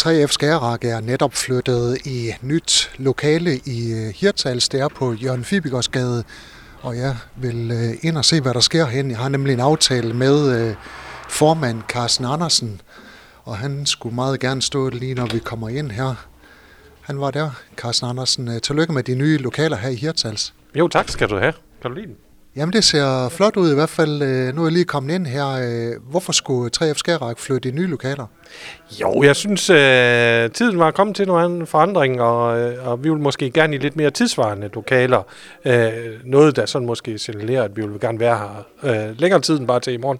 3F Skærak er netop flyttet i nyt lokale i øh, Hirtals, det er på Jørgen Fibikersgade, og jeg vil øh, ind og se, hvad der sker hen. Jeg har nemlig en aftale med øh, formand Carsten Andersen, og han skulle meget gerne stå lige når vi kommer ind her. Han var der, Carsten Andersen. Tillykke med de nye lokaler her i Hirtals. Jo, tak skal du have. Kan du lide den? Jamen, det ser flot ud i hvert fald. Øh, nu er jeg lige kommet ind her. Øh, hvorfor skulle 3F Skærak flytte i nye lokaler? Jo, jeg synes, øh, tiden var kommet til nogle forandring, og, øh, og vi vil måske gerne i lidt mere tidsvarende lokaler. Øh, noget, der sådan måske signalerer, at vi vil gerne være her øh, længere tid end bare til i morgen.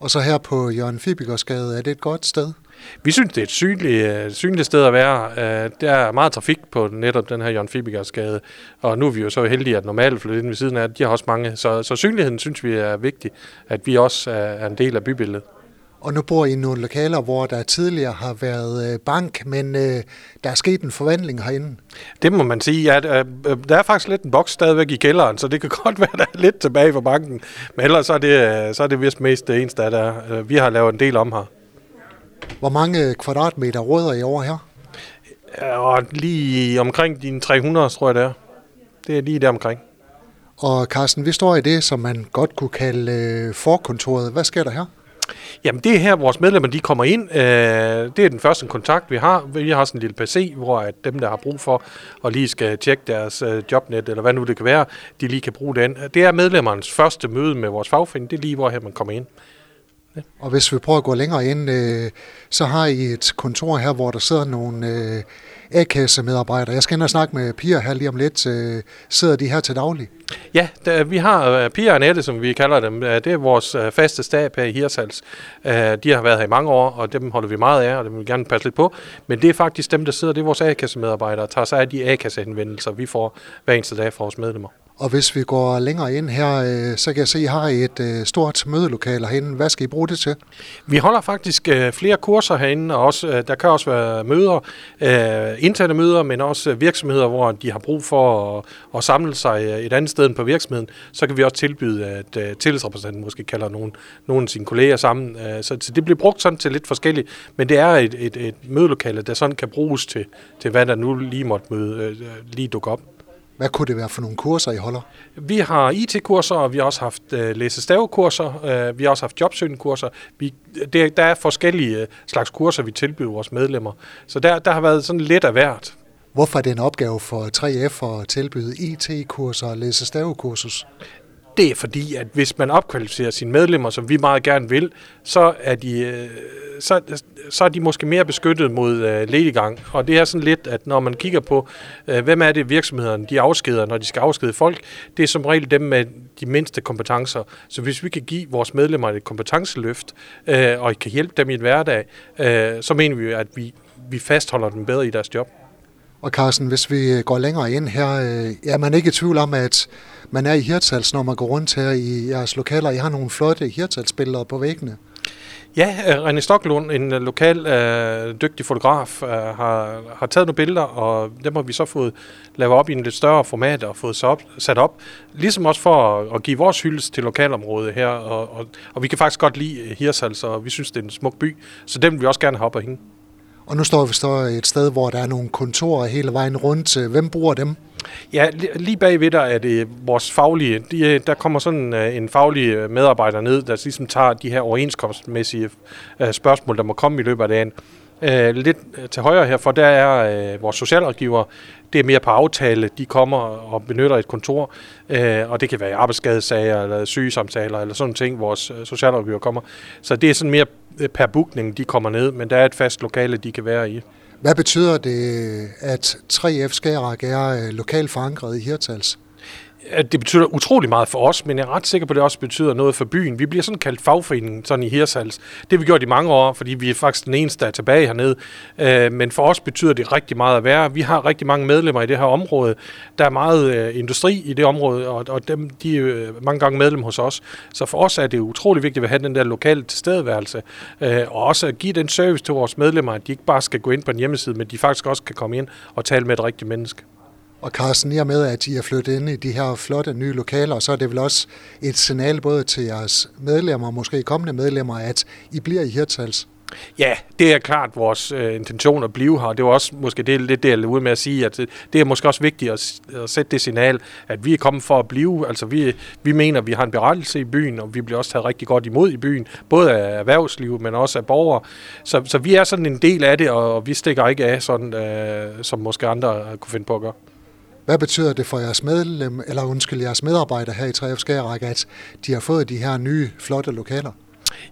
Og så her på Jørgen Fibigersgade, er det et godt sted? Vi synes, det er et synligt, uh, synligt sted at være. Uh, der er meget trafik på netop den her Jørgen Fibigersgade, og nu er vi jo så heldige, at normalt flytter ved siden af, de har også mange. Så, så synligheden synes vi er vigtig, at vi også er en del af bybilledet. Og nu bor I i nogle lokaler, hvor der tidligere har været øh, bank, men øh, der er sket en forvandling herinde. Det må man sige. Ja, der er faktisk lidt en boks stadigvæk i kælderen, så det kan godt være, der er lidt tilbage for banken. Men ellers så er det, så er det vist mest det eneste, der er. Vi har lavet en del om her. Hvor mange kvadratmeter råder I over her? Ja, lige omkring dine 300, tror jeg det er. Det er lige der omkring. Og Carsten, vi står i det, som man godt kunne kalde øh, forkontoret. Hvad sker der her? Jamen det er her, vores medlemmer de kommer ind. Øh, det er den første kontakt, vi har. Vi har sådan en lille PC, hvor at dem, der har brug for og lige skal tjekke deres øh, jobnet, eller hvad nu det kan være, de lige kan bruge den. Det er medlemmernes første møde med vores fagforening. Det er lige, hvor her man kommer ind. Og hvis vi prøver at gå længere ind, øh, så har I et kontor her, hvor der sidder nogle øh, A-kasse-medarbejdere. Jeg skal ind og snakke med Pia her lige om lidt. Øh, sidder de her til daglig? Ja, der, vi har øh, Pia og Annette, som vi kalder dem. Det er vores øh, faste stab her i Hirsals. Øh, de har været her i mange år, og dem holder vi meget af, og dem vil vi gerne passe lidt på. Men det er faktisk dem, der sidder, det er vores A-kasse-medarbejdere, der tager sig af de A-kasse-henvendelser, vi får hver eneste dag fra vores medlemmer. Og hvis vi går længere ind her, øh, så kan jeg se, at I har et øh, stort mødelokale herinde. Hvad skal I bruge det til? Vi holder faktisk øh, flere kurser herinde, og også, øh, der kan også være møder, øh, interne møder, men også øh, virksomheder, hvor de har brug for at, at samle sig et andet sted end på virksomheden. Så kan vi også tilbyde, at tillidsrepræsentanten måske kalder nogen, nogen af sine kolleger sammen. Så, så det bliver brugt sådan til lidt forskelligt, men det er et, et, et mødelokale, der sådan kan bruges til, til hvad der nu lige måtte møde, lige dukke op. Hvad kunne det være for nogle kurser, I holder? Vi har IT-kurser, og vi har også haft uh, læse-stave-kurser. Uh, vi har også haft jobsøgende-kurser. Vi, det, der er forskellige uh, slags kurser, vi tilbyder vores medlemmer. Så der, der har været sådan lidt af hvert. Hvorfor er det en opgave for 3F at tilbyde IT-kurser og læse-stave-kursus? Det er fordi, at hvis man opkvalificerer sine medlemmer, som vi meget gerne vil, så er de, øh, så, så er de måske mere beskyttet mod uh, lediggang. Og det er sådan lidt, at når man kigger på, øh, hvem er det virksomhederne, de afskeder, når de skal afskede folk, det er som regel dem med de mindste kompetencer. Så hvis vi kan give vores medlemmer et kompetenceløft, øh, og kan hjælpe dem i en hverdag, så mener vi, at vi, vi fastholder dem bedre i deres job. Og Carsten, hvis vi øh, går længere ind her, øh, er man ikke i tvivl om, at man er i Hirtshals, når man går rundt her i jeres lokaler. I har nogle flotte Hirtals-billeder på væggene. Ja, øh, René Stoklund, en lokal øh, dygtig fotograf, øh, har, har taget nogle billeder, og dem har vi så fået lavet op i en lidt større format og fået sat op. Sat op ligesom også for at, at give vores hyldest til lokalområdet her, og, og, og vi kan faktisk godt lide Hirsals, og vi synes, det er en smuk by, så dem vil vi også gerne have op og hænge. Og nu står vi så et sted, hvor der er nogle kontorer hele vejen rundt. Hvem bruger dem? Ja, lige bagved der er det vores faglige. De, der kommer sådan øh, en faglig øh, medarbejder ned, der ligesom tager de her overenskomstmæssige øh, spørgsmål, der må komme i løbet af dagen. Øh, lidt øh, til højre her, for der er øh, vores socialrådgiver. Det er mere på aftale. De kommer og benytter et kontor, øh, og det kan være arbejdsskadesager eller sygesamtaler eller sådan ting, vores øh, socialrådgiver kommer. Så det er sådan mere øh, per bookning, de kommer ned, men der er et fast lokale, de kan være i. Hvad betyder det, at 3F Skagerak er lokalt forankret i Hirtals? Det betyder utrolig meget for os, men jeg er ret sikker på, at det også betyder noget for byen. Vi bliver sådan kaldt fagforeningen sådan i Hirsals. Det har vi gjort i mange år, fordi vi er faktisk den eneste, der er tilbage hernede. Øh, men for os betyder det rigtig meget at være. Vi har rigtig mange medlemmer i det her område. Der er meget øh, industri i det område, og, og dem, de er øh, mange gange medlem hos os. Så for os er det utrolig vigtigt at have den der lokale tilstedeværelse, øh, og også at give den service til vores medlemmer, at de ikke bare skal gå ind på en hjemmeside, men de faktisk også kan komme ind og tale med et rigtigt menneske. Og Carsten, i og med, at I er flyttet ind i de her flotte nye lokaler, så er det vel også et signal både til jeres medlemmer, og måske kommende medlemmer, at I bliver i Hirtals? Ja, det er klart vores øh, intention at blive her. Det var også måske det, lidt det, jeg ude med at sige, at det, det er måske også vigtigt at, at sætte det signal, at vi er kommet for at blive. Altså vi, vi mener, at vi har en berettelse i byen, og vi bliver også taget rigtig godt imod i byen, både af erhvervsliv, men også af borgere. Så, så vi er sådan en del af det, og vi stikker ikke af, sådan, øh, som måske andre kunne finde på at gøre. Hvad betyder det for jeres medlem, eller undskyld, jeres medarbejdere her i 3F Skæræk, at de har fået de her nye, flotte lokaler?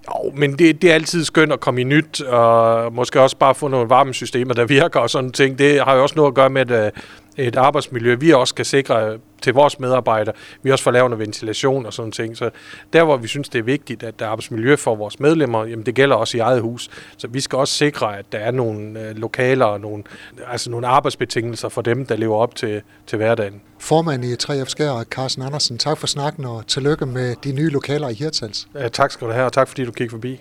Jo, men det, det er altid skønt at komme i nyt, og måske også bare få nogle varmesystemer, der virker og sådan ting. Det har jo også noget at gøre med et, et arbejdsmiljø, vi også kan sikre til vores medarbejdere. Vi også får lavet noget ventilation og sådan ting. Så der, hvor vi synes, det er vigtigt, at der er arbejdsmiljø for vores medlemmer, jamen det gælder også i eget hus. Så vi skal også sikre, at der er nogle øh, lokaler og nogle, altså nogle arbejdsbetingelser for dem, der lever op til, til hverdagen. Formand i 3F Skær, Carsten Andersen, tak for snakken og tillykke med de nye lokaler i Hirtshals. Ja, tak skal du have, og tak fordi du kiggede forbi.